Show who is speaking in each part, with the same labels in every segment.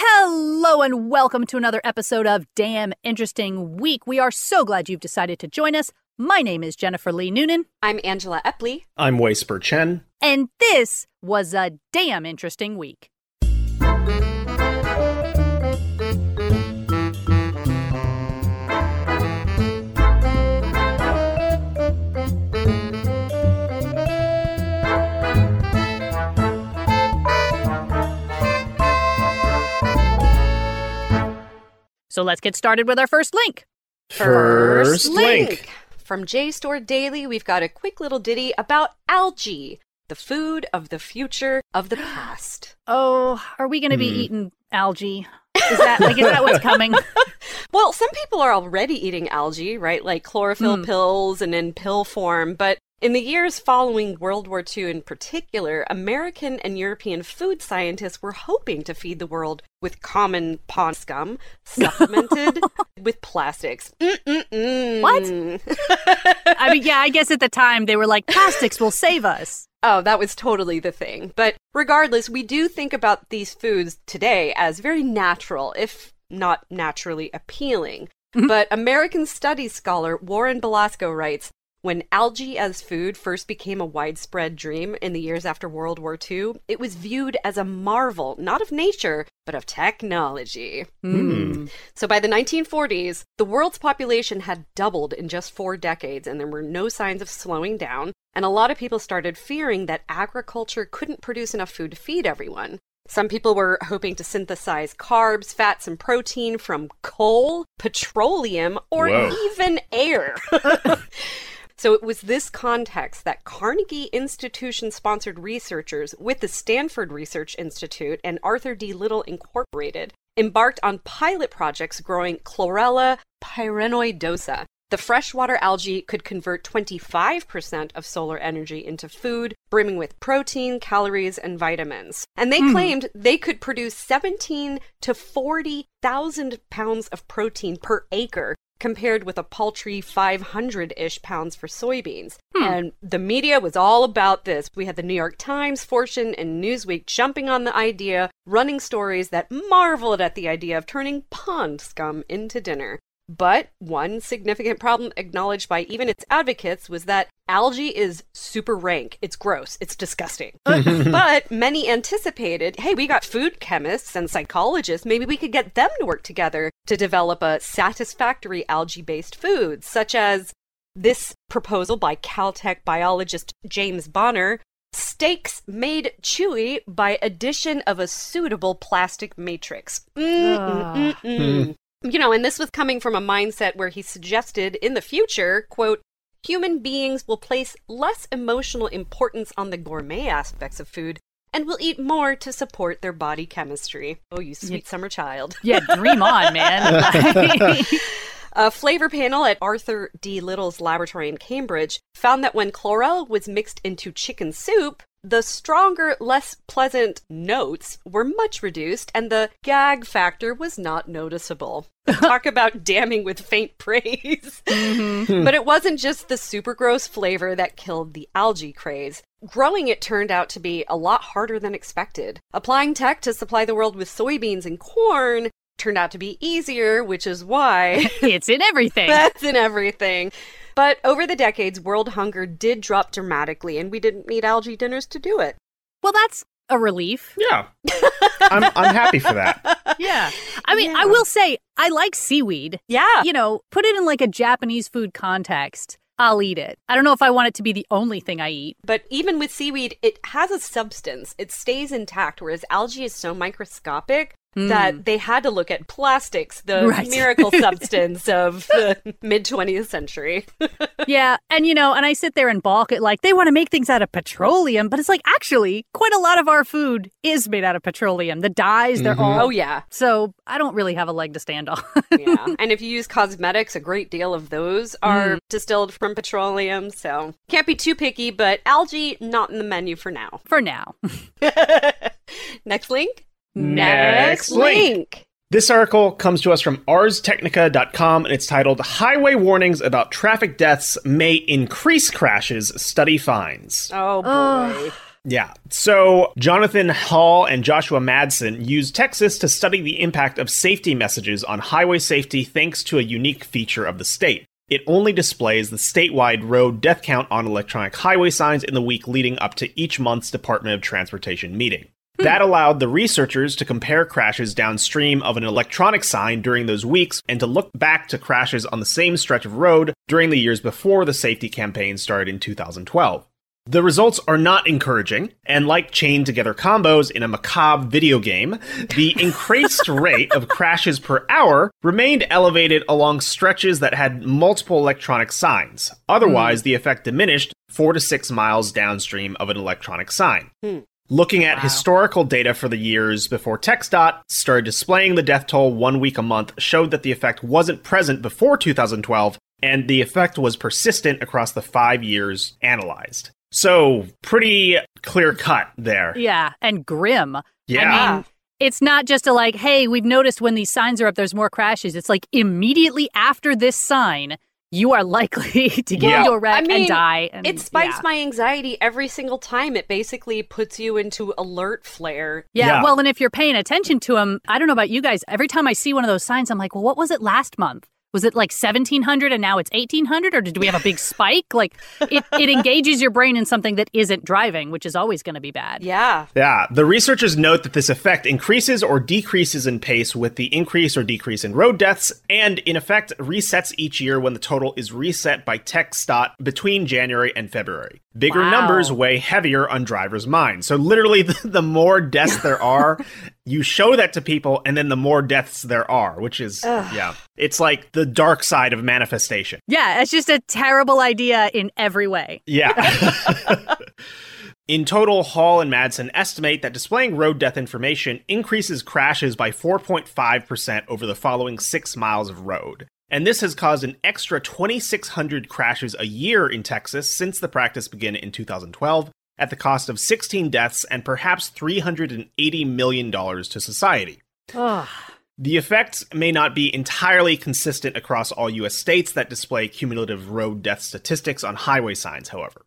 Speaker 1: Hello and welcome to another episode of Damn Interesting Week. We are so glad you've decided to join us. My name is Jennifer Lee Noonan,
Speaker 2: I'm Angela Epley.
Speaker 3: I'm Whisper Chen.
Speaker 1: and this was a damn interesting week. So let's get started with our first link.
Speaker 3: First link.
Speaker 2: From JSTOR Daily, we've got a quick little ditty about algae, the food of the future of the past.
Speaker 1: Oh, are we going to be
Speaker 3: Hmm.
Speaker 1: eating algae? Is that like is that what's coming?
Speaker 2: Well, some people are already eating algae, right? Like chlorophyll
Speaker 1: Mm.
Speaker 2: pills and in pill form. But in the years following World War II in particular, American and European food scientists were hoping to feed the world with common pond scum, supplemented with plastics. Mm-mm-mm.
Speaker 1: What? I mean, yeah, I guess at the time they were like plastics will save us.
Speaker 2: Oh, that was totally the thing. But regardless, we do think about these foods today as very natural, if not naturally appealing. Mm-hmm. But American studies scholar Warren Belasco writes when algae as food first became a widespread dream in the years after World War II, it was viewed as a marvel, not of nature, but of technology.
Speaker 1: Hmm.
Speaker 2: So by the 1940s, the world's population had doubled in just four decades, and there were no signs of slowing down. And a lot of people started fearing that agriculture couldn't produce enough food to feed everyone. Some people were hoping to synthesize carbs, fats, and protein from coal, petroleum, or
Speaker 3: Whoa.
Speaker 2: even air. So it was this context that Carnegie Institution sponsored researchers with the Stanford Research Institute and Arthur D. Little Incorporated embarked on pilot projects growing Chlorella pyrenoidosa. The freshwater algae could convert 25% of solar energy into food, brimming with protein, calories, and vitamins. And they hmm. claimed they could produce 17 to 40,000 pounds of protein per acre compared with a paltry 500 ish pounds for soybeans. Hmm. And the media was all about this. We had the New York Times, Fortune, and Newsweek jumping on the idea, running stories that marveled at the idea of turning pond scum into dinner. But one significant problem acknowledged by even its advocates was that algae is super rank. It's gross. It's disgusting. but many anticipated hey, we got food chemists and psychologists. Maybe we could get them to work together to develop a satisfactory algae based food, such as this proposal by Caltech biologist James Bonner steaks made chewy by addition of a suitable plastic matrix. Mm, mm, mm, mm. You know, and this was coming from a mindset where he suggested in the future, quote, human beings will place less emotional importance on the gourmet aspects of food and will eat more to support their body chemistry. Oh, you sweet summer child.
Speaker 1: Yeah, dream on, man.
Speaker 2: A flavor panel at Arthur D. Little's laboratory in Cambridge found that when chlorella was mixed into chicken soup, the stronger, less pleasant notes were much reduced, and the gag factor was not noticeable. Talk about damning with faint praise. Mm-hmm. but it wasn't just the super gross flavor that killed the algae craze. Growing it turned out to be a lot harder than expected. Applying tech to supply the world with soybeans and corn turned out to be easier, which is why
Speaker 1: it's in everything.
Speaker 2: that's in everything. But over the decades, world hunger did drop dramatically, and we didn't need algae dinners to do it.
Speaker 1: Well, that's a relief.
Speaker 3: Yeah. I'm, I'm happy for that.
Speaker 1: Yeah. I mean, I will say I like seaweed.
Speaker 2: Yeah.
Speaker 1: You know, put it in like a Japanese food context. I'll eat it. I don't know if I want it to be the only thing I eat.
Speaker 2: But even with seaweed, it has a substance. It stays intact, whereas algae is so microscopic that they had to look at plastics, the
Speaker 1: Hmm. Right.
Speaker 2: miracle substance of the mid 20th century.
Speaker 1: yeah. And, you know, and I sit there and balk at like, they want to make things out of petroleum, but it's like, actually, quite a lot of our food is made out of petroleum. The dyes, they're
Speaker 3: Mhm.
Speaker 1: all.
Speaker 2: oh, yeah.
Speaker 1: So I don't really have a leg to stand on.
Speaker 2: Yeah. and if you use cosmetics, a great deal of those are
Speaker 1: Mm.
Speaker 2: distilled from petroleum. So can't be too picky, but algae, not in the menu for now.
Speaker 1: For now.
Speaker 2: Next link.
Speaker 3: Next link. This article comes to us from arstechnica.com and it's titled Highway Warnings About Traffic Deaths May Increase Crashes, Study Finds.
Speaker 2: Oh boy.
Speaker 3: Yeah. So Jonathan Hall and Joshua Madsen used Texas to study the impact of safety messages on highway safety thanks to a unique feature of the state. It only displays the statewide road death count on electronic highway signs in the week leading up to each month's Department of Transportation meeting. That allowed the researchers to compare crashes downstream of an electronic sign during those weeks and to look back to crashes on the same stretch of road during the years before the safety campaign started in 2012. The results are not encouraging, and like chained together combos in a macabre video game, the increased rate of crashes per hour remained elevated along stretches that had multiple electronic signs. Otherwise, hmm. the effect diminished four to six miles downstream of an electronic sign. Hmm. Looking at historical data for the years before TxDOT started displaying the death toll one week a month showed that the effect wasn't present before 2012, and the effect was persistent across the five years analyzed. So, pretty clear cut there.
Speaker 1: Yeah, and grim.
Speaker 3: Yeah.
Speaker 1: I mean, it's not just a like, hey, we've noticed when these signs are up, there's more crashes. It's like immediately after this sign, you are likely to get
Speaker 3: Yeah.
Speaker 1: into a wreck
Speaker 2: I mean,
Speaker 1: and die. And,
Speaker 2: It spikes
Speaker 1: yeah.
Speaker 2: my anxiety every single time. It basically puts you into alert flare.
Speaker 1: Yeah,
Speaker 3: Yeah.
Speaker 1: well, and if you're paying attention to them, I don't know about you guys. Every time I see one of those signs, I'm like, well, what was it last month? Was it like 1700 and now it's 1800? Or did we have a big spike? Like, it, it engages your brain in something that isn't driving, which is always going to be bad.
Speaker 2: Yeah.
Speaker 3: Yeah, the researchers note that this effect increases or decreases in pace with the increase or decrease in road deaths, and in effect resets each year when the total is reset by TxDOT between January and February. Bigger
Speaker 1: Wow.
Speaker 3: numbers weigh heavier on drivers' minds. So literally, the, the more deaths there are, you show that to people, and then the more deaths there are, which is yeah, it's like the dark side of manifestation.
Speaker 1: Yeah, it's just a terrible idea in every way.
Speaker 3: Yeah. In total, Hall and Madsen estimate that displaying road death information increases crashes by 4.5% over the following six miles of road. And this has caused an extra 2,600 crashes a year in Texas since the practice began in 2012, at the cost of 16 deaths and perhaps $380 million to society.
Speaker 1: Ugh.
Speaker 3: The effects may not be entirely consistent across all US states that display cumulative road death statistics on highway signs, however.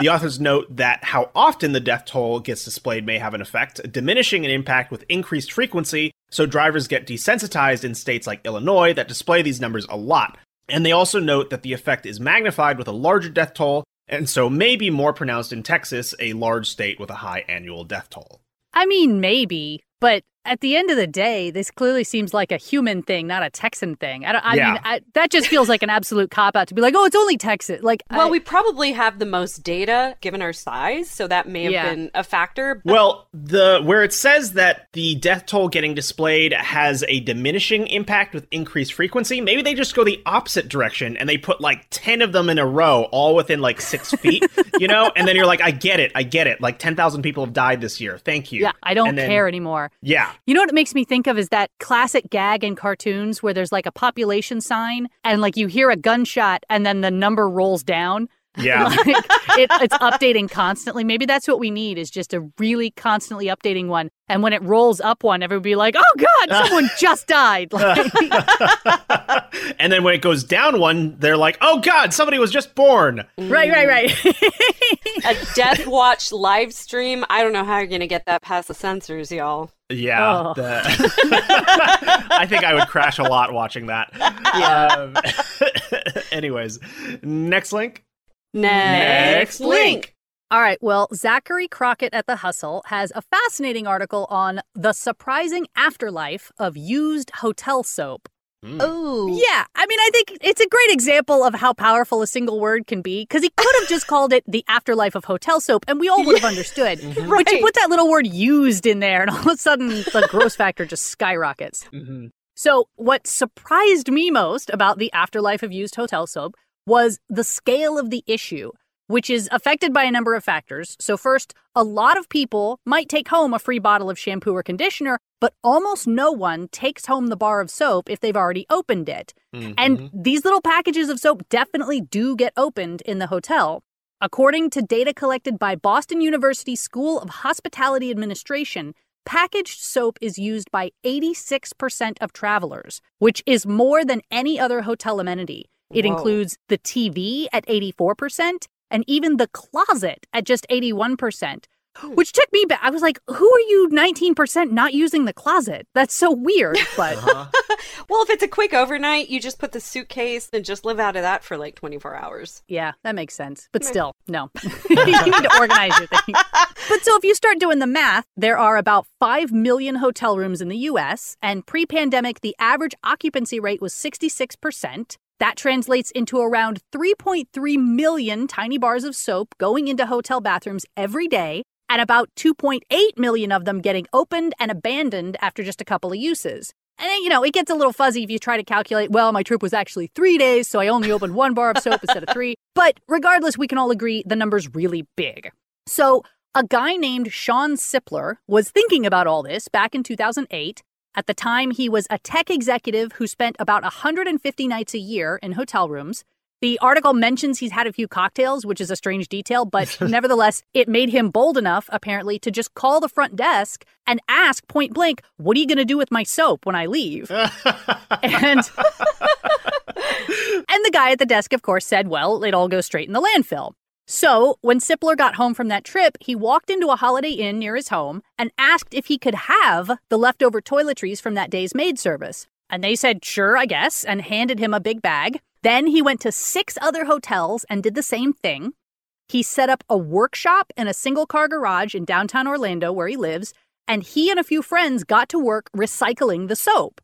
Speaker 3: the authors note that how often the death toll gets displayed may have an effect, diminishing an impact with increased frequency, so drivers get desensitized in states like Illinois that display these numbers a lot. And they also note that the effect is magnified with a larger death toll, and so may be more pronounced in Texas, a large state with a high annual death toll.
Speaker 1: I mean, maybe, but at the end of the day, this clearly seems like a human thing, not a Texan thing. I, don't, I
Speaker 3: Yeah.
Speaker 1: mean, I, that just feels like an absolute cop out to be like, oh, it's only Texas. Like,
Speaker 2: Well,
Speaker 1: I-
Speaker 2: we probably have the most data given our size, so that may have
Speaker 1: Yeah.
Speaker 2: been a factor.
Speaker 3: Well, the where it says that the death toll getting displayed has a diminishing impact with increased frequency, maybe they just go the opposite direction and they put like 10 of them in a row all within like 6 feet, you know? And then you're like, "I get it. I get it. Like 10,000 people have died this year. Thank you."
Speaker 1: yeah, I don't
Speaker 3: then-
Speaker 1: care anymore.
Speaker 3: Yeah.
Speaker 1: You know what it makes me think of is that classic gag in cartoons where there's like a population sign and like you hear a gunshot and then the number rolls down.
Speaker 3: Yeah.
Speaker 1: Like, it, it's updating constantly. Maybe that's what we need is just a really constantly updating one. And when it rolls up one, everybody be like, "Oh God, someone just died!" Like,
Speaker 3: and then when it goes down one, they're like, "Oh god, somebody was just born."
Speaker 1: right, right, right.
Speaker 2: a Death Watch live stream. I don't know how you're going to get that past the censors, y'all.
Speaker 3: Yeah.
Speaker 1: Oh.
Speaker 3: the- I think I would crash a lot watching that. Um, anyways, next link.
Speaker 2: Next link.
Speaker 1: All right. Well, Zachary Crockett at The Hustle has a fascinating article on the surprising afterlife of used hotel soap.
Speaker 2: Oh.
Speaker 1: Yeah. I mean, I think it's a great example of how powerful a single word can be because he could have just called it the afterlife of hotel soap and we all would have understood. But you put that little word used in there and all of a sudden the gross factor just skyrockets.
Speaker 3: Mhm.
Speaker 1: So, what surprised me most about the afterlife of used hotel soap was the scale of the issue, which is affected by a number of factors. So, first, a lot of people might take home a free bottle of shampoo or conditioner, but almost no one takes home the bar of soap if they've already opened it. And mm-hmm. these little packages of soap definitely do get opened in the hotel. According to data collected by Boston University School of Hospitality Administration, packaged soap is used by 86% of travelers, which is more than any other hotel amenity. It
Speaker 2: Whoa.
Speaker 1: includes the TV at 84% and even the closet at just 81%. which took me back. I was like, who are you 19% not using the closet? That's so weird. But
Speaker 3: Uh-huh.
Speaker 2: Well, if it's a quick overnight, you just put the suitcase and just live out of that for like 24 hours.
Speaker 1: yeah, that makes sense. But still, no. you need to organize your things. But so if you start doing the math, there are about 5 million hotel rooms in the US, and pre pandemic, the average occupancy rate was 66%. That translates into around 3.3 million tiny bars of soap going into hotel bathrooms every day, and about 2.8 million of them getting opened and abandoned after just a couple of uses. And you know, it gets a little fuzzy if you try to calculate, well, my trip was actually three days, so I only opened one bar of soap instead of three. But regardless, we can all agree the number's really big. So a guy named Shawn Seipler was thinking about all this back in 2008. At the time, he was a tech executive who spent about 150 nights a year in hotel rooms. The article mentions he's had a few cocktails, which is a strange detail, but nevertheless, it made him bold enough, apparently, to just call the front desk and ask point blank, What are you going to do with my soap when I leave? and and the guy at the desk, of course, said, well, it all goes straight in the landfill. So, when Seipler got home from that trip, he walked into a Holiday Inn near his home and asked if he could have the leftover toiletries from that day's maid service. And they said, sure, I guess, and handed him a big bag. Then he went to six other hotels and did the same thing. He set up a workshop in a single car garage in downtown Orlando where he lives, and he and a few friends got to work recycling the soap.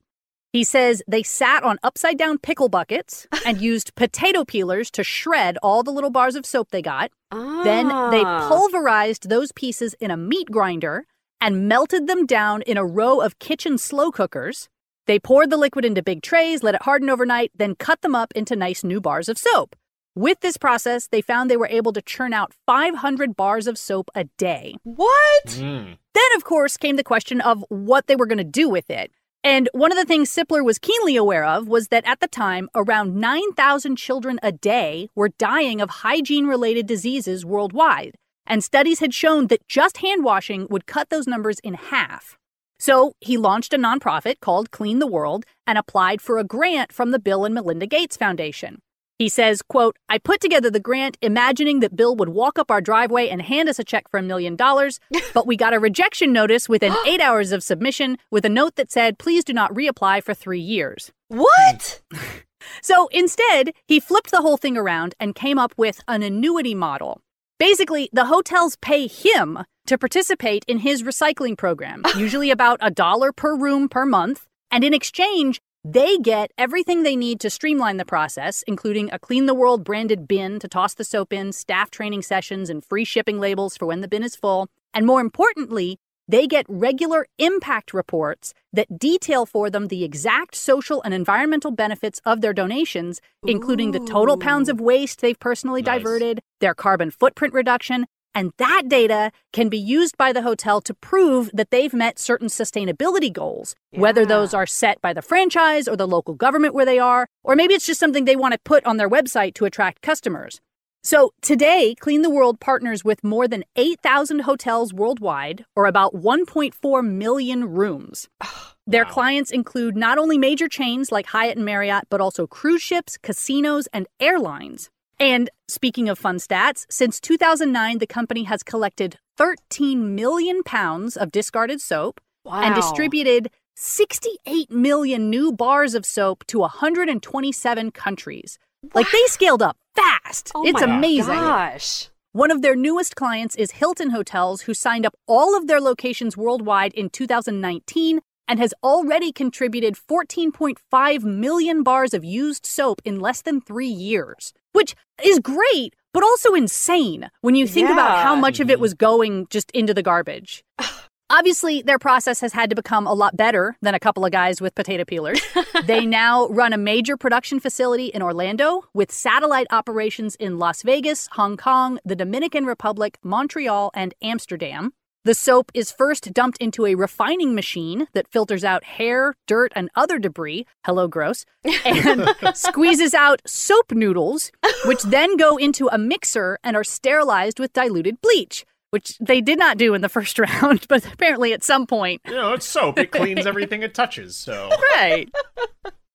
Speaker 1: He says they sat on upside down pickle buckets and used potato peelers to shred all the little bars of soap they got. Then they
Speaker 2: Ah.
Speaker 1: pulverized those pieces in a meat grinder and melted them down in a row of kitchen slow cookers. They poured the liquid into big trays, let it harden overnight, then cut them up into nice new bars of soap. With this process, they found they were able to churn out 500 bars of soap a day.
Speaker 2: What?
Speaker 3: Mm.
Speaker 1: Then, of course, came the question of what they were going to do with it. And one of the things Seipler was keenly aware of was that at the time, around 9,000 children a day were dying of hygiene related diseases worldwide. And studies had shown that just hand washing would cut those numbers in half. So he launched a nonprofit called Clean the World and applied for a grant from the Bill and Melinda Gates Foundation. He says, quote, I put together the grant imagining that Bill would walk up our driveway and hand us a check for a million dollars, but we got a rejection notice within eight hours of submission with a note that said, please do not reapply for three years.
Speaker 2: What?
Speaker 1: So instead, he flipped the whole thing around and came up with an annuity model. Basically, the hotels pay him to participate in his recycling program, usually about a dollar per room per month. And in exchange, they get everything they need to streamline the process, including a Clean the World branded bin to toss the soap in, staff training sessions, and free shipping labels for when the bin is full. And more importantly, they get regular impact reports that detail for them the exact social and environmental benefits of their donations, including the total pounds of waste they've personally
Speaker 3: Nice.
Speaker 1: diverted, their carbon footprint reduction, and that data can be used by the hotel to prove that they've met certain sustainability goals, whether those are set by the franchise or the local government where they are, or maybe it's just something they want to put on their website to attract customers. So today, Clean the World partners with more than 8,000 hotels worldwide, or about 1.4 million rooms. Their
Speaker 3: Wow.
Speaker 1: clients include not only major chains like Hyatt and Marriott, but also cruise ships, casinos, and airlines. And speaking of fun stats, since 2009, the company has collected 13 million pounds of discarded soap
Speaker 2: Wow.
Speaker 1: and distributed 68 million new bars of soap to 127 countries. Like they scaled up fast.
Speaker 2: Oh
Speaker 1: it's
Speaker 2: my
Speaker 1: amazing.
Speaker 2: Gosh.
Speaker 1: One of their newest clients is Hilton Hotels, who signed up all of their locations worldwide in 2019 and has already contributed 14.5 million bars of used soap in less than three years, which is great, but also insane when you think about how much of it was going just into the garbage. Obviously, their process has had to become a lot better than a couple of guys with potato peelers. they now run a major production facility in Orlando with satellite operations in Las Vegas, Hong Kong, the Dominican Republic, Montreal, and Amsterdam. The soap is first dumped into a refining machine that filters out hair, dirt, and other debris. Hello, gross. And squeezes out soap noodles, which then go into a mixer and are sterilized with diluted bleach, which they did not do in the first round, but apparently at some point
Speaker 3: You know, it's soap. It cleans everything it touches. So
Speaker 1: Right.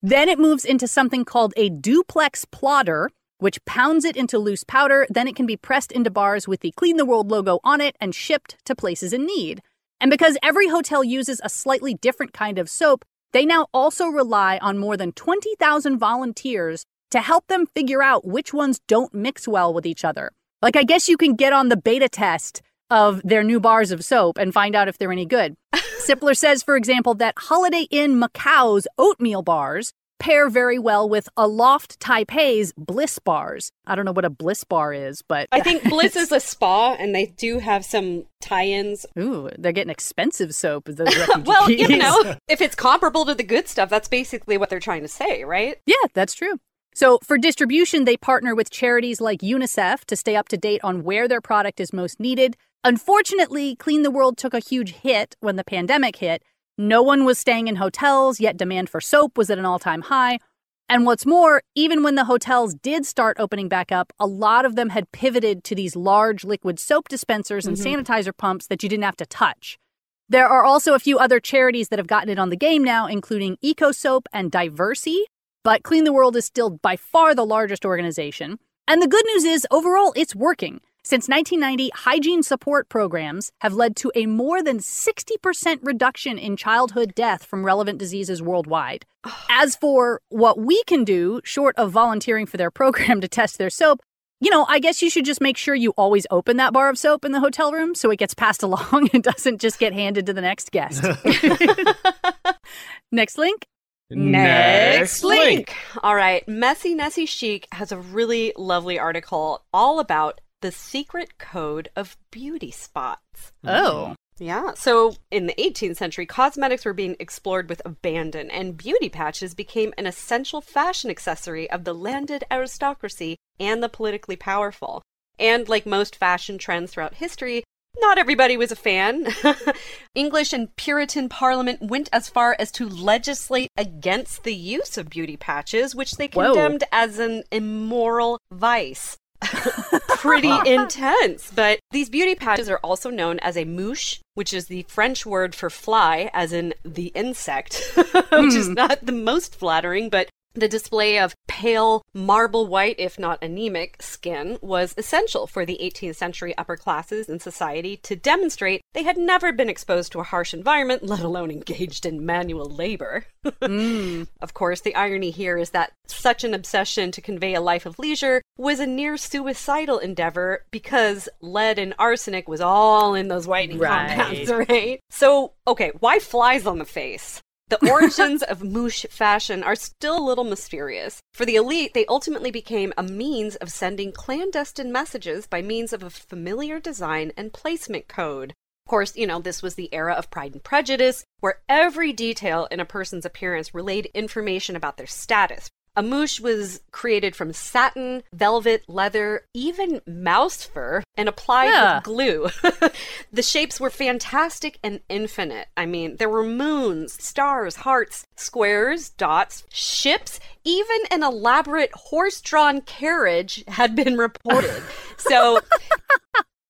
Speaker 1: then it moves into something called a duplex plodder, which pounds it into loose powder. Then it can be pressed into bars with the Clean the World logo on it and shipped to places in need. And because every hotel uses a slightly different kind of soap, they now also rely on more than 20,000 volunteers to help them figure out which ones don't mix well with each other. Like, I guess you can get on the beta test of their new bars of soap and find out if they're any good. Seipler says, for example, that Holiday Inn Macau's oatmeal bars pair very well with Aloft Taipei's Bliss bars. I don't know what a Bliss bar is, but
Speaker 2: I think Bliss is a spa, and they do have some tie-ins.
Speaker 1: Ooh, they're getting expensive soap. Those
Speaker 2: well, you know, if it's comparable to the good stuff, that's basically what they're trying to say, right?
Speaker 1: Yeah, that's true. So, for distribution, they partner with charities like UNICEF to stay up to date on where their product is most needed. Unfortunately, Clean the World took a huge hit when the pandemic hit, no one was staying in hotels, yet demand for soap was at an all time high. And what's more, even when the hotels did start opening back up, a lot of them had pivoted to these large liquid soap dispensers and mm-hmm. sanitizer pumps that you didn't have to touch. There are also a few other charities that have gotten it on the game now, including EcoSoap and Diversey, but Clean the World is still by far the largest organization. And the good news is, overall, it's working. Since 1990, hygiene support programs have led to a more than 60% reduction in childhood death from relevant diseases worldwide. As for what we can do, short of volunteering for their program to test their soap, you know, I guess you should just make sure you always open that bar of soap in the hotel room so it gets passed along and doesn't just get handed to the next guest. next link.
Speaker 3: Next link.
Speaker 2: All right. Messy Nessie Chic has a really lovely article all about the secret code of beauty spots.
Speaker 1: Oh. Hmm.
Speaker 2: Yeah. So in the 18th century, cosmetics were being explored with abandon, and beauty patches became an essential fashion accessory of the landed aristocracy and the politically powerful. And like most fashion trends throughout history, not everybody was a fan. English and Puritan Parliament went as far as to legislate against the use of beauty patches, which they condemned Whoa. as an immoral vice. pretty intense. But these beauty patches are also known as a mouche, which is the French word for fly, as in the insect, which mm. is hmm. not the most flattering, but the display of pale, marble white, if not anemic, skin was essential for the 18th century upper classes in society to demonstrate they had never been exposed to a harsh environment, let alone engaged in manual labor. mm. Of course, the irony here is that such an obsession to convey a life of leisure was a near suicidal endeavor because lead and arsenic was all in those whitening right. compounds, right? So, okay, why flies on the face? The origins of mouche fashion are still a little mysterious. For the elite, they ultimately became a means of sending clandestine messages by means of a familiar design and placement code. Of course, you know, this was the era of Pride and Prejudice, where every detail in a person's appearance relayed information about their status, a mouche was created from satin, velvet, leather, even mouse fur, and applied yeah. with glue. the shapes were fantastic and infinite. I mean, there were moons, stars, hearts, squares, dots, ships, even an elaborate horse drawn carriage had been reported. so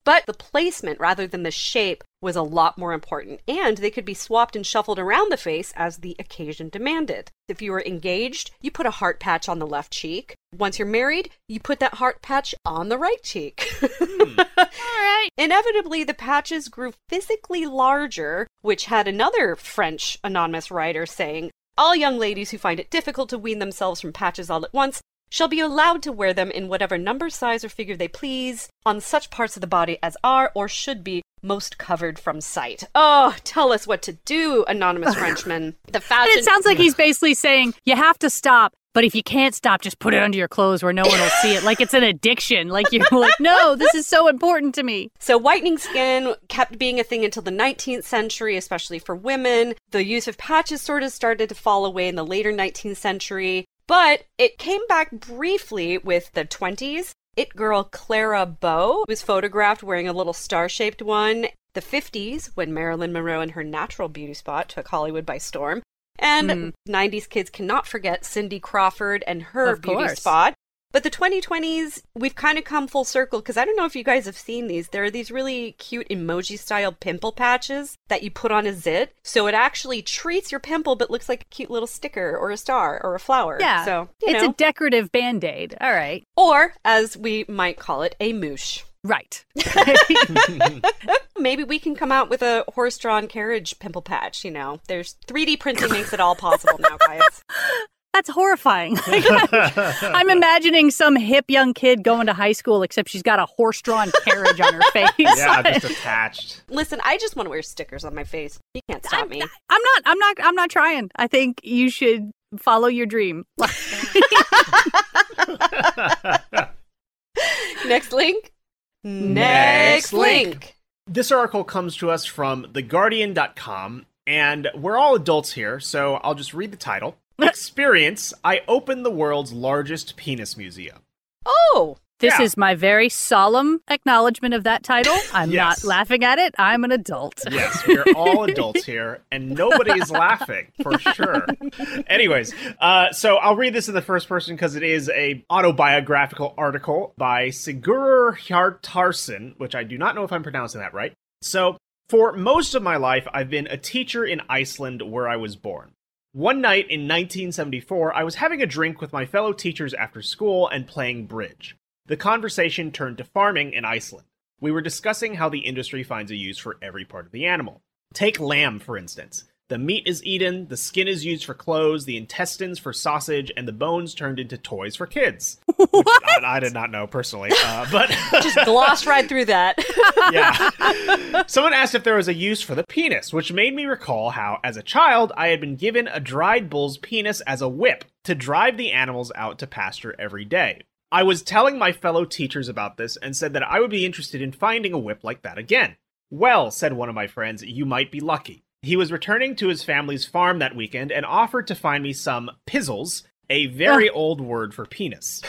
Speaker 2: but the placement rather than the shape was a lot more important, and they could be swapped and shuffled around the face as the occasion demanded. If you were engaged, you put a heart patch on the left cheek. Once you're married, you put that heart patch on the right cheek.
Speaker 1: Hmm. All right.
Speaker 2: Inevitably, the patches grew physically larger, which had another French anonymous writer saying, all young ladies who find it difficult to wean themselves from patches all at once shall be allowed to wear them in whatever number, size, or figure they please on such parts of the body as are or should be most covered from sight. Oh, tell us what to do, anonymous Frenchman. The fashion.
Speaker 1: And it sounds like he's basically saying you have to stop. But if you can't stop, just put it under your clothes where no one will see it. Like it's an addiction. Like you're like, no, this is so important to me.
Speaker 2: So whitening skin kept being a thing until the 19th century, especially for women. The use of patches sort of started to fall away in the later 19th century. But it came back briefly with the 20s. It girl Clara Bow was photographed wearing a little star shaped one. The 50s, when Marilyn Monroe and her natural beauty spot took Hollywood by storm. And mm. 90s kids cannot forget Cindy Crawford and her
Speaker 1: of
Speaker 2: beauty
Speaker 1: course.
Speaker 2: spot. But the 2020s, we've kind of come full circle because I don't know if you guys have seen these. There are these really cute emoji style pimple patches that you put on a zit. So it actually treats your pimple but looks like a cute little sticker or a star or a flower.
Speaker 1: Yeah.
Speaker 2: So, you
Speaker 1: it's
Speaker 2: know.
Speaker 1: a decorative band aid. All right.
Speaker 2: or as we might call it, a moosh.
Speaker 1: Right.
Speaker 2: Maybe we can come out with a horse drawn carriage pimple patch. You know, there's 3D printing makes it all possible now, guys.
Speaker 1: That's horrifying. I'm imagining some hip young kid going to high school, except she's got a horse drawn carriage on her face.
Speaker 3: yeah, I'm just attached.
Speaker 2: Listen, I just want to wear stickers on my face. You can't stop me.
Speaker 1: I'm not. I'm not. I'm not trying. I think you should follow your dream.
Speaker 2: Next link.
Speaker 3: Next
Speaker 2: link.
Speaker 3: This article comes to us from TheGuardian.com, and we're all adults here, so I'll just read the title. Experience I opened the world's largest penis museum.
Speaker 2: Oh,
Speaker 1: This
Speaker 3: Yeah.
Speaker 1: is my very solemn acknowledgement of that title. I'm
Speaker 3: Yes.
Speaker 1: not laughing at it. I'm an adult.
Speaker 3: Yes, we're all adults here, and nobody's laughing for sure. Anyways, uh, so I'll read this in the first person because it is a autobiographical article by Sigurður Hjartarson, which I do not know if I'm pronouncing that right. So, for most of my life, I've been a teacher in Iceland, where I was born. One night in 1974, I was having a drink with my fellow teachers after school and playing bridge. The conversation turned to farming in Iceland. We were discussing how the industry finds a use for every part of the animal. Take lamb, for instance. The meat is eaten, the skin is used for clothes, the intestines for sausage, and the bones turned into toys for kids. Which I, I did not know personally, uh, but
Speaker 2: just glossed right through that.
Speaker 3: yeah. Someone asked if there was a use for the penis, which made me recall how, as a child, I had been given a dried bull's penis as a whip to drive the animals out to pasture every day. I was telling my fellow teachers about this and said that I would be interested in finding a whip like that again. Well, said one of my friends, you might be lucky. He was returning to his family's farm that weekend and offered to find me some pizzles, a very old word for penis.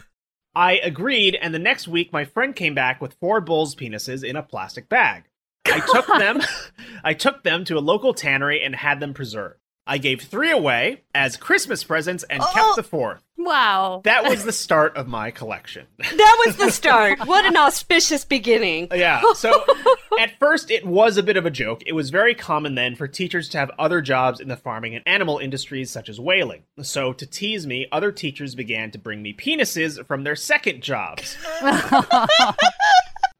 Speaker 3: I agreed, and the next week my friend came back with four bull's penises in a plastic bag. I took them I took them to a local tannery and had them preserved. I gave three away as Christmas presents and
Speaker 2: Oh.
Speaker 3: kept the fourth.
Speaker 1: Wow.
Speaker 3: That was the start of my collection.
Speaker 2: that was the start. What an auspicious beginning.
Speaker 3: yeah. So at first it was a bit of a joke. It was very common then for teachers to have other jobs in the farming and animal industries such as whaling. So to tease me, other teachers began to bring me penises from their second jobs.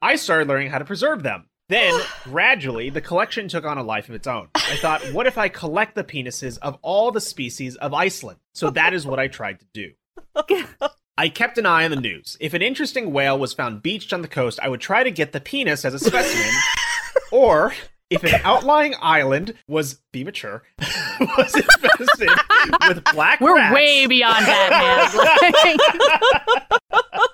Speaker 3: I started learning how to preserve them. Then, gradually, the collection took on a life of its own. I thought, what if I collect the penises of all the species of Iceland? So that is what I tried to do. I kept an eye on the news. If an interesting whale was found beached on the coast, I would try to get the penis as a specimen. or if an outlying island was be mature, was infested with black
Speaker 1: We're
Speaker 3: rats.
Speaker 1: way beyond that, man.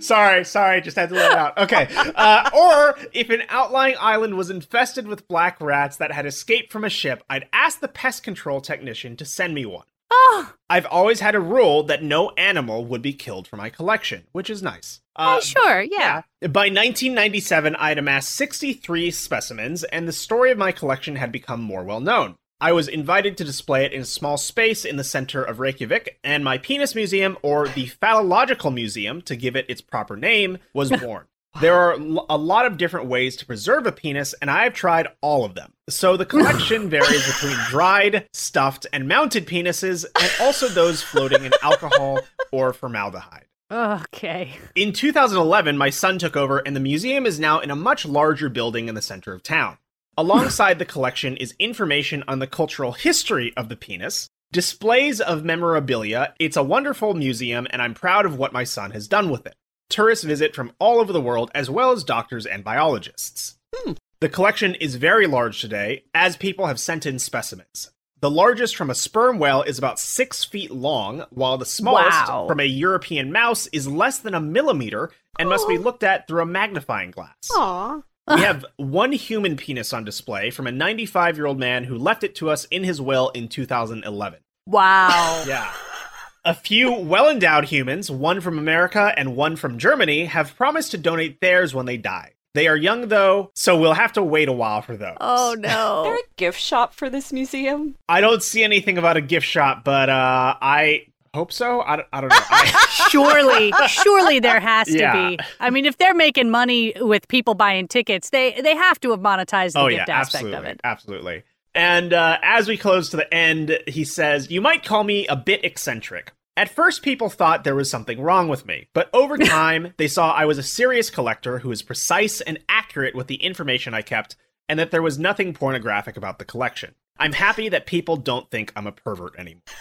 Speaker 3: sorry, sorry, just had to let it out. Okay. Uh, or if an outlying island was infested with black rats that had escaped from a ship, I'd ask the pest control technician to send me one.
Speaker 1: oh,
Speaker 3: I've always had a rule that no animal would be killed for my collection, which is nice. Uh,
Speaker 1: oh, sure. Yeah.
Speaker 3: By 1997, I had amassed 63 specimens, and the story of my collection had become more well known. I was invited to display it in a small space in the center of Reykjavik, and my penis museum, or the Phallological Museum, to give it its proper name, was born. There are l- a lot of different ways to preserve a penis, and I have tried all of them. So the collection varies between dried, stuffed, and mounted penises, and also those floating in alcohol or formaldehyde.
Speaker 1: Okay.
Speaker 3: In 2011, my son took over, and the museum is now in a much larger building in the center of town. Alongside the collection is information on the cultural history of the penis, displays of memorabilia. It's a wonderful museum, and I'm proud of what my son has done with it. Tourists visit from all over the world, as well as doctors and biologists. Hmm. The collection is very large today, as people have sent in specimens. The largest from a sperm whale is about six feet long, while the smallest
Speaker 1: Wow.
Speaker 3: from a European mouse is less than a millimeter and must be looked at through a magnifying glass.
Speaker 2: Aw.
Speaker 3: We have one human penis on display from a 95 year old man who left it to us in his will in 2011.
Speaker 1: Wow.
Speaker 3: Yeah. A few well endowed humans, one from America and one from Germany, have promised to donate theirs when they die. They are young though, so we'll have to wait a while for those.
Speaker 1: Oh no.
Speaker 2: Is there a gift shop for this museum?
Speaker 3: I don't see anything about a gift shop, but uh, I hope so. I, don't- I don't know. I,
Speaker 1: surely, surely there has to
Speaker 3: Yeah.
Speaker 1: be. I mean, if they're making money with people buying tickets, they they have to have monetized the
Speaker 3: oh
Speaker 1: gift
Speaker 3: yeah,
Speaker 1: aspect of it.
Speaker 3: absolutely. And uh, as we close to the end, he says, "You might call me a bit eccentric." At first, people thought there was something wrong with me, but over time, they saw I was a serious collector who was precise and accurate with the information I kept, and that there was nothing pornographic about the collection. I'm happy that people don't think I'm a pervert anymore.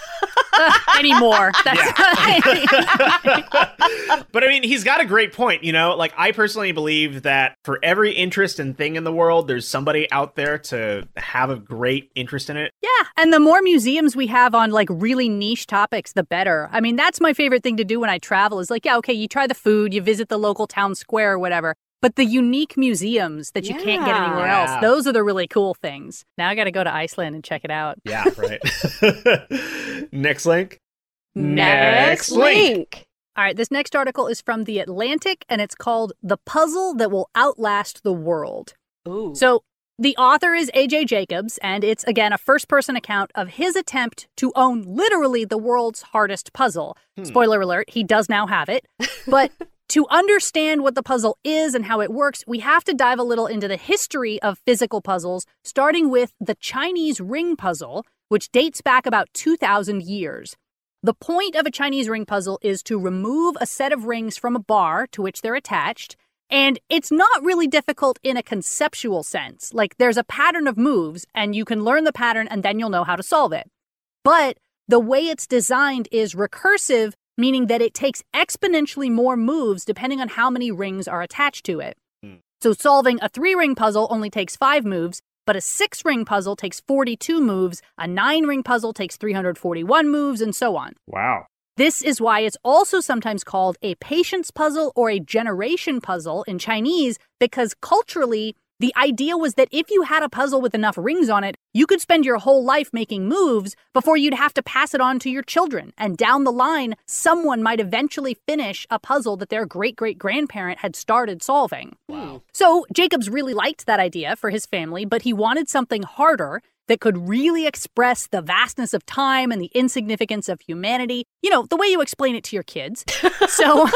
Speaker 1: Anymore. That's
Speaker 3: but I mean, he's got a great point. You know, like I personally believe that for every interest and thing in the world, there's somebody out there to have a great interest in it.
Speaker 1: Yeah, and the more museums we have on like really niche topics, the better. I mean, that's my favorite thing to do when I travel is like, yeah, okay, you try the food, you visit the local town square or whatever. But the unique museums that you can't get anywhere
Speaker 3: Yeah.
Speaker 1: else, those are the really cool things. Now I got to go to Iceland and check it out.
Speaker 3: Yeah, right. Next link.
Speaker 2: Next link.
Speaker 1: All right, this next article is from The Atlantic and it's called The Puzzle That Will Outlast the World.
Speaker 2: Ooh.
Speaker 1: So the author is AJ Jacobs, and it's again a first person account of his attempt to own literally the world's hardest puzzle. Hmm. Spoiler alert, he does now have it. But to understand what the puzzle is and how it works, we have to dive a little into the history of physical puzzles, starting with the Chinese ring puzzle, which dates back about 2,000 years. The point of a Chinese ring puzzle is to remove a set of rings from a bar to which they're attached. And it's not really difficult in a conceptual sense. Like there's a pattern of moves, and you can learn the pattern and then you'll know how to solve it. But the way it's designed is recursive, meaning that it takes exponentially more moves depending on how many rings are attached to it.
Speaker 3: Hmm.
Speaker 1: So solving a three ring puzzle only takes five moves, but a six ring puzzle takes 42 moves, a nine ring puzzle takes 341 moves, and so on.
Speaker 3: Wow.
Speaker 1: This is why it's also sometimes called a patience puzzle or a generation puzzle in Chinese, because culturally, the idea was that if you had a puzzle with enough rings on it, you could spend your whole life making moves before you'd have to pass it on to your children. And down the line, someone might eventually finish a puzzle that their great great grandparent had started solving.
Speaker 3: Wow.
Speaker 1: So Jacobs really liked that idea for his family, but he wanted something harder that could really express the vastness of time and the insignificance of humanity. You know, the way you explain it to your kids. so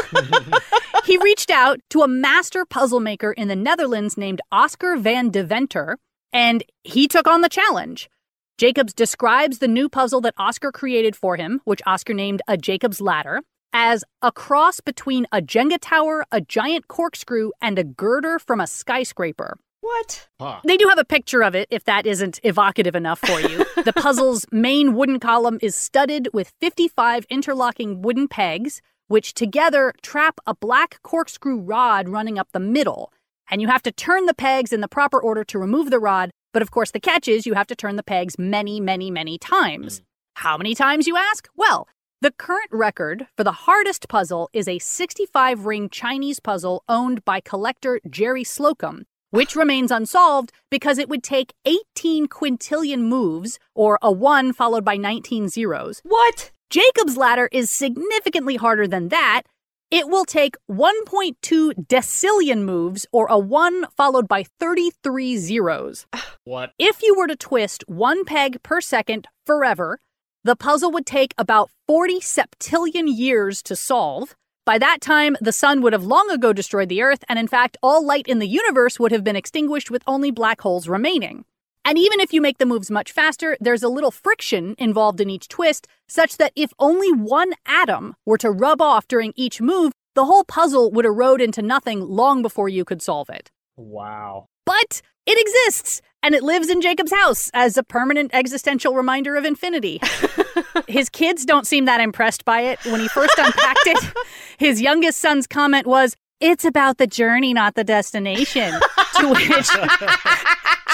Speaker 1: he reached out to a master puzzle maker in the Netherlands named Oscar van Deventer, and he took on the challenge. Jacobs describes the new puzzle that Oscar created for him, which Oscar named a Jacob's Ladder, as a cross between a Jenga tower, a giant corkscrew, and a girder from a skyscraper.
Speaker 2: What?
Speaker 3: Huh.
Speaker 1: They do have a picture of it if that isn't evocative enough for you. the puzzle's main wooden column is studded with 55 interlocking wooden pegs, which together trap a black corkscrew rod running up the middle. And you have to turn the pegs in the proper order to remove the rod. But of course, the catch is you have to turn the pegs many, many, many times. Mm. How many times, you ask? Well, the current record for the hardest puzzle is a 65 ring Chinese puzzle owned by collector Jerry Slocum, which remains unsolved because it would take 18 quintillion moves, or a 1 followed by 19 zeros.
Speaker 2: What?
Speaker 1: Jacob's ladder is significantly harder than that. It will take 1.2 decillion moves, or a 1 followed by 33 zeros.
Speaker 3: What?
Speaker 1: If you were to twist one peg per second forever, the puzzle would take about 40 septillion years to solve. By that time, the sun would have long ago destroyed the Earth, and in fact, all light in the universe would have been extinguished with only black holes remaining. And even if you make the moves much faster, there's a little friction involved in each twist, such that if only one atom were to rub off during each move, the whole puzzle would erode into nothing long before you could solve it.
Speaker 3: Wow.
Speaker 1: But it exists, and it lives in Jacob's house as a permanent existential reminder of infinity. his kids don't seem that impressed by it. When he first unpacked it, his youngest son's comment was, It's about the journey, not the destination. to which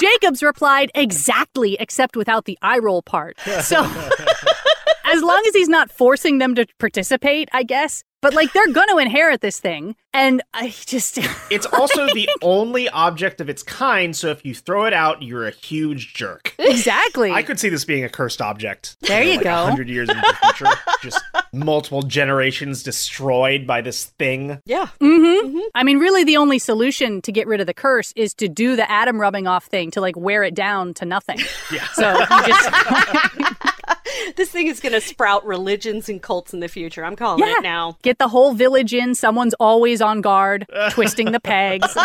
Speaker 1: Jacobs replied, Exactly, except without the eye roll part. So. As long as he's not forcing them to participate, I guess. But like they're going to inherit this thing, and I just
Speaker 3: It's also the only object of its kind, so if you throw it out, you're a huge jerk.
Speaker 1: exactly.
Speaker 3: I could see this being a cursed object.
Speaker 1: There you
Speaker 3: like
Speaker 1: go.
Speaker 3: Hundred years into the future, just multiple generations destroyed by this thing.
Speaker 2: Yeah.
Speaker 1: Mm-hmm. I mean, really, the only solution to get rid of the curse is to do the atom rubbing off thing to like wear it down to nothing.
Speaker 3: Yeah.
Speaker 1: So you just
Speaker 2: This thing is going to sprout religions and cults in the future. I'm calling
Speaker 1: Yeah.
Speaker 2: it now.
Speaker 1: Get the whole village in. Someone's always on guard, twisting the pegs.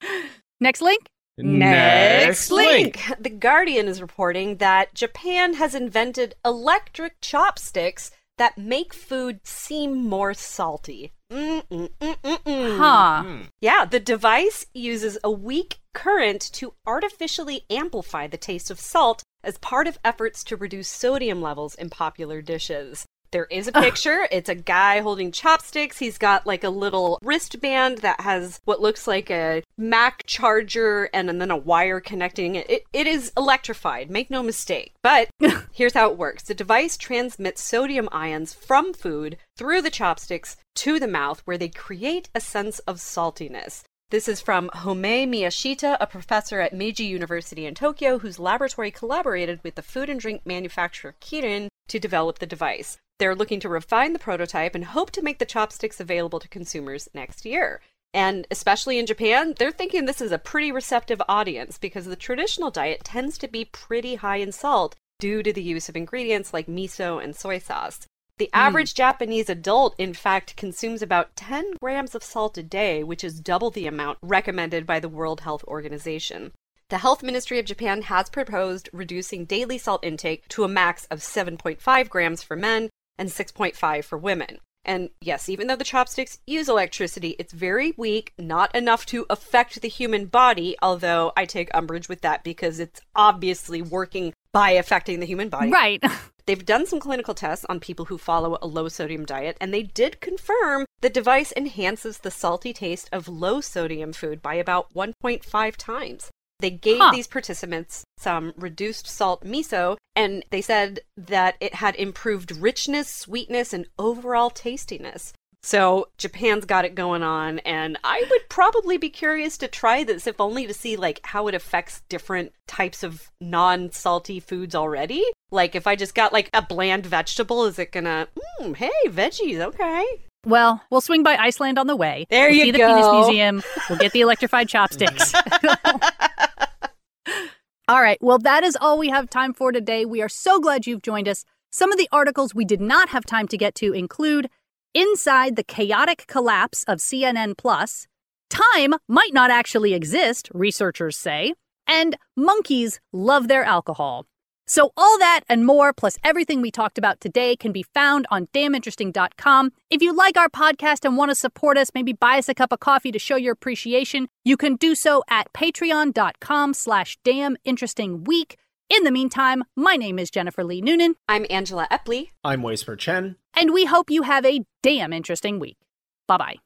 Speaker 1: Next link.
Speaker 2: Next link. The Guardian is reporting that Japan has invented electric chopsticks that make food seem more salty. Mm-mm-mm-mm-mm.
Speaker 1: Huh. Hmm.
Speaker 2: Yeah, the device uses a weak current to artificially amplify the taste of salt as part of efforts to reduce sodium levels in popular dishes. There is a picture. It's a guy holding chopsticks. He's got like a little wristband that has what looks like a Mac charger and, then a wire connecting it. it. It is electrified, make no mistake. But here's how it works the device transmits sodium ions from food through the chopsticks to the mouth, where they create a sense of saltiness. This is from Homei Miyashita, a professor at Meiji University in Tokyo, whose laboratory collaborated with the food and drink manufacturer Kirin to develop the device. They're looking to refine the prototype and hope to make the chopsticks available to consumers next year. And especially in Japan, they're thinking this is a pretty receptive audience because the traditional diet tends to be pretty high in salt due to the use of ingredients like miso and soy sauce. The hmm. average Japanese adult, in fact, consumes about 10 grams of salt a day, which is double the amount recommended by the World Health Organization. The Health Ministry of Japan has proposed reducing daily salt intake to a max of 7.5 grams for men and 6.5 for women. And yes, even though the chopsticks use electricity, it's very weak, not enough to affect the human body, although I take umbrage with that because it's obviously working by affecting the human body.
Speaker 1: Right.
Speaker 2: They've done some clinical tests on people who follow a low sodium diet, and they did confirm the device enhances the salty taste of low sodium food by about 1.5 times. They gave
Speaker 1: Huh.
Speaker 2: these participants some reduced salt miso, and they said that it had improved richness, sweetness, and overall tastiness. So Japan's got it going on, and I would probably be curious to try this, if only to see like how it affects different types of non-salty foods already. Like if I just got like a bland vegetable, is it gonna? Mm, hey, veggies, okay.
Speaker 1: Well, we'll swing by Iceland on the way.
Speaker 2: There
Speaker 1: we'll
Speaker 2: you
Speaker 1: see the penis museum. We'll get the electrified chopsticks. all right. Well, that is all we have time for today. We are so glad you've joined us. Some of the articles we did not have time to get to include Inside the Chaotic Collapse of CNN Plus, Time might not actually exist, researchers say, and monkeys love their alcohol. So, all that and more, plus everything we talked about today, can be found on damninteresting.com. If you like our podcast and want to support us, maybe buy us a cup of coffee to show your appreciation, you can do so at patreon.com slash damninterestingweek. In the meantime, my name is Jennifer Lee Noonan,
Speaker 2: I'm Angela Epley.
Speaker 3: I'm Whisper Chen.
Speaker 1: and we hope you have a damn interesting week. Bye bye.